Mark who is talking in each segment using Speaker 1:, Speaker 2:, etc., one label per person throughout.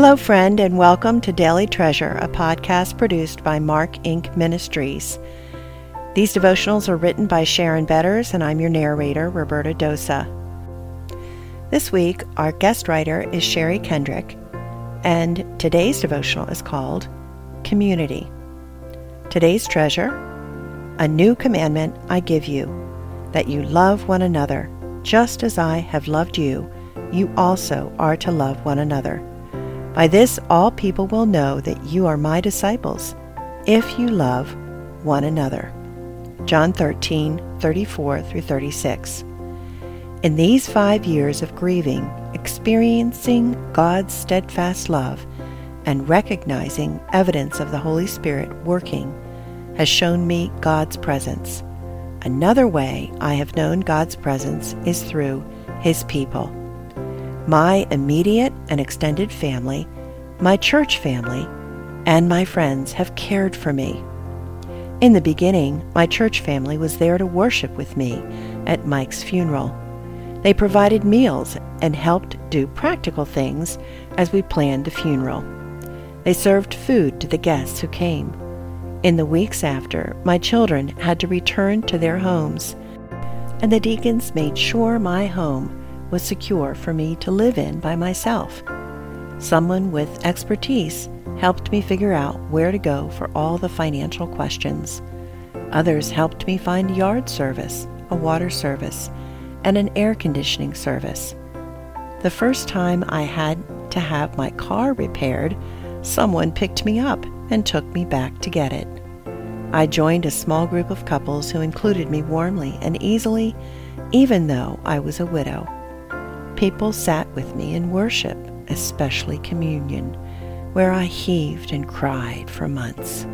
Speaker 1: Hello, friend, and welcome to Daily Treasure, a podcast produced by Mark Inc. Ministries. These devotionals are written by Sharon Betters, and I'm your narrator, Roberta Dosa. This week, our guest writer is Sherry Kendrick, and today's devotional is called Community. Today's treasure A new commandment I give you, that you love one another, just as I have loved you, you also are to love one another. By this, all people will know that you are my disciples, if you love one another. John 13, 34 through 36. In these five years of grieving, experiencing God's steadfast love, and recognizing evidence of the Holy Spirit working has shown me God's presence. Another way I have known God's presence is through His people. My immediate and extended family, my church family, and my friends have cared for me. In the beginning, my church family was there to worship with me at Mike's funeral. They provided meals and helped do practical things as we planned the funeral. They served food to the guests who came. In the weeks after, my children had to return to their homes, and the deacons made sure my home was secure for me to live in by myself. Someone with expertise helped me figure out where to go for all the financial questions. Others helped me find yard service, a water service, and an air conditioning service. The first time I had to have my car repaired, someone picked me up and took me back to get it. I joined a small group of couples who included me warmly and easily, even though I was a widow. People sat with me in worship, especially communion where I heaved and cried for months.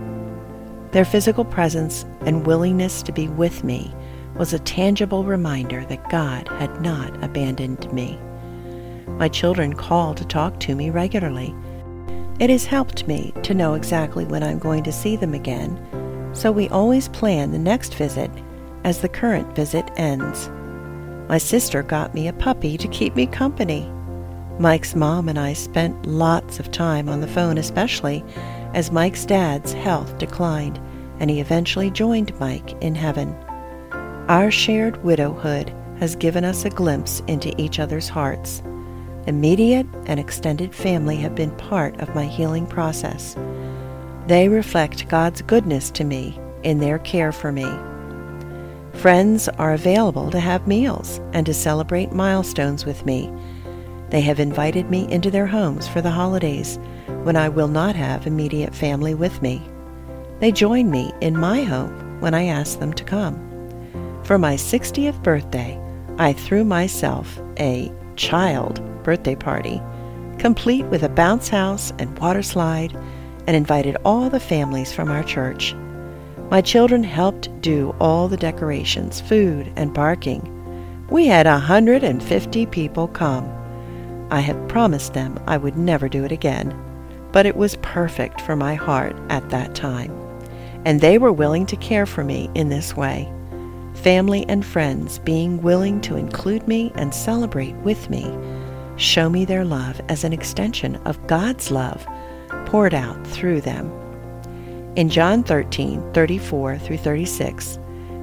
Speaker 1: Their physical presence and willingness to be with me was a tangible reminder that God had not abandoned me. My children call to talk to me regularly. It has helped me to know exactly when I'm going to see them again, so we always plan the next visit as the current visit ends. My sister got me a puppy to keep me company. Mike's mom and I spent lots of time on the phone, especially as Mike's dad's health declined and he eventually joined Mike in heaven. Our shared widowhood has given us a glimpse into each other's hearts. Immediate and extended family have been part of my healing process. They reflect God's goodness to me in their care for me. Friends are available to have meals and to celebrate milestones with me they have invited me into their homes for the holidays when I will not have immediate family with me. They join me in my home when I ask them to come. For my 60th birthday, I threw myself a child birthday party, complete with a bounce house and water slide, and invited all the families from our church. My children helped do all the decorations, food, and parking. We had a 150 people come. I had promised them I would never do it again, but it was perfect for my heart at that time, and they were willing to care for me in this way. Family and friends being willing to include me and celebrate with me show me their love as an extension of God's love poured out through them. In John 13 34 through 36,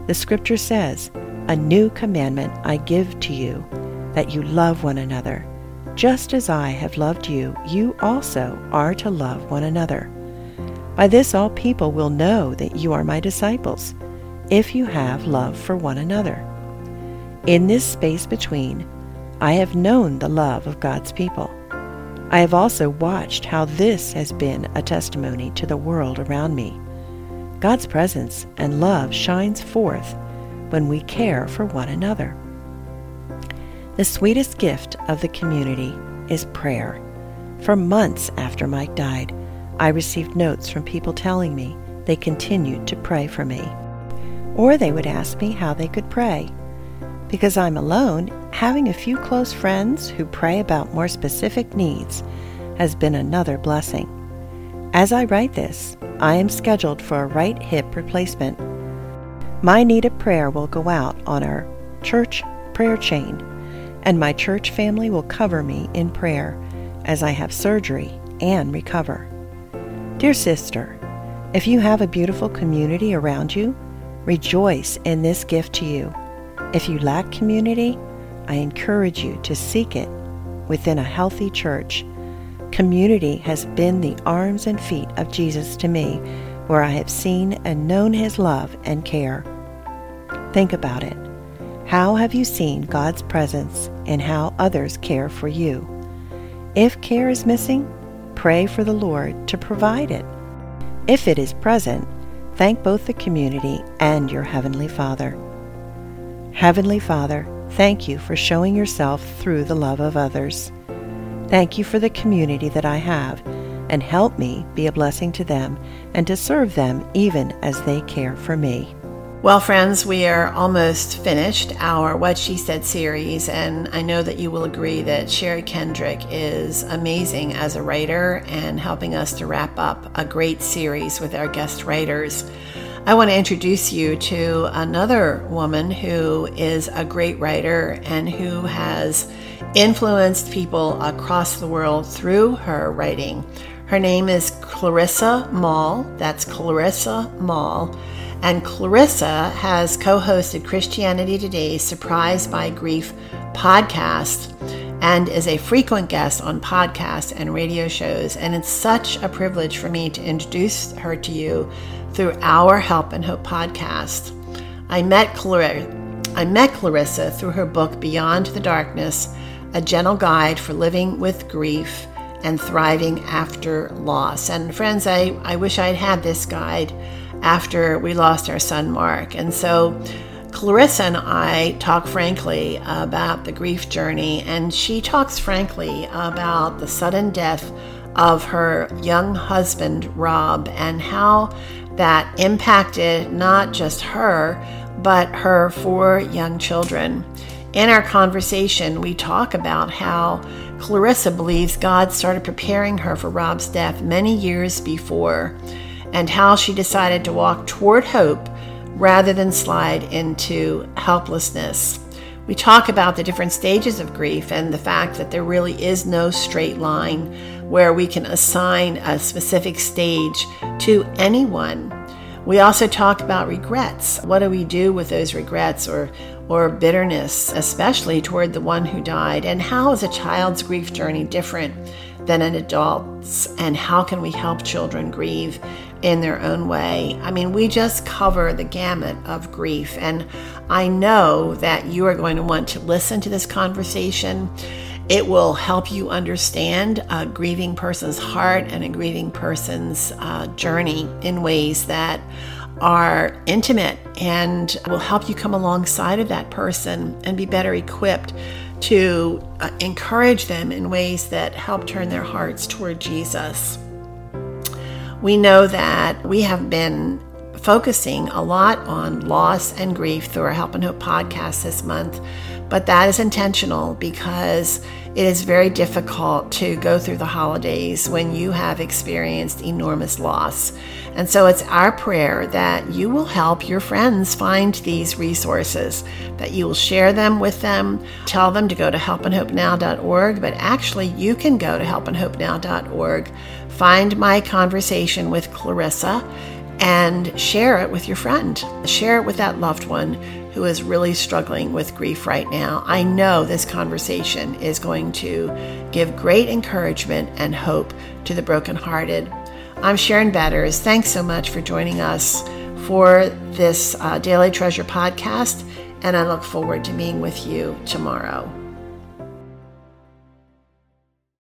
Speaker 1: the scripture says, A new commandment I give to you, that you love one another just as I have loved you, you also are to love one another. By this all people will know that you are my disciples, if you have love for one another. In this space between, I have known the love of God's people. I have also watched how this has been a testimony to the world around me. God's presence and love shines forth when we care for one another. The sweetest gift of the community is prayer. For months after Mike died, I received notes from people telling me they continued to pray for me. Or they would ask me how they could pray. Because I'm alone, having a few close friends who pray about more specific needs has been another blessing. As I write this, I am scheduled for a right hip replacement. My need of prayer will go out on our church prayer chain and my church family will cover me in prayer as I have surgery and recover. Dear sister, if you have a beautiful community around you, rejoice in this gift to you. If you lack community, I encourage you to seek it within a healthy church. Community has been the arms and feet of Jesus to me, where I have seen and known his love and care. Think about it. How have you seen God's presence and how others care for you? If care is missing, pray for the Lord to provide it. If it is present, thank both the community and your Heavenly Father. Heavenly Father, thank you for showing yourself through the love of others. Thank you for the community that I have, and help me be a blessing to them and to serve them even as they care for me.
Speaker 2: Well, friends, we are almost finished our What She Said series, and I know that you will agree that Sherry Kendrick is amazing as a writer and helping us to wrap up a great series with our guest writers. I want to introduce you to another woman who is a great writer and who has influenced people across the world through her writing. Her name is Clarissa Moll. That's Clarissa Moll. And Clarissa has co hosted Christianity Today's Surprised by Grief podcast and is a frequent guest on podcasts and radio shows. And it's such a privilege for me to introduce her to you through our Help and Hope podcast. I met, I met Clarissa through her book Beyond the Darkness A Gentle Guide for Living with Grief and Thriving After Loss. And friends, I, I wish I'd had this guide after we lost our son Mark. And so Clarissa and I talk frankly about the grief journey, and she talks frankly about the sudden death of her young husband, Rob, and how that impacted not just her, but her four young children. In our conversation, we talk about how Clarissa believes God started preparing her for Rob's death many years before, and how she decided to walk toward hope rather than slide into helplessness. We talk about the different stages of grief and the fact that there really is no straight line where we can assign a specific stage to anyone. We also talk about regrets. What do we do with those regrets or or bitterness, especially toward the one who died? And how is a child's grief journey different than an adult's? And how can we help children grieve in their own way? I mean, we just cover the gamut of grief. And I know that you are going to want to listen to this conversation. It will help you understand a grieving person's heart and a grieving person's uh, journey in ways that are intimate and will help you come alongside of that person and be better equipped to uh, encourage them in ways that help turn their hearts toward Jesus. We know that we have been focusing a lot on loss and grief through our Help and Hope podcast this month, but that is intentional because it is very difficult to go through the holidays when you have experienced enormous loss. And so it's our prayer that you will help your friends find these resources, that you will share them with them, tell them to go to helpandhopenow.org, but actually you can go to helpandhopenow.org, find my conversation with Clarissa and share it with your friend. Share it with that loved one who is really struggling with grief right now. I know this conversation is going to give great encouragement and hope to the brokenhearted. I'm Sharon Betters. Thanks so much for joining us for this uh, Daily Treasure podcast, and I look forward to being with you tomorrow.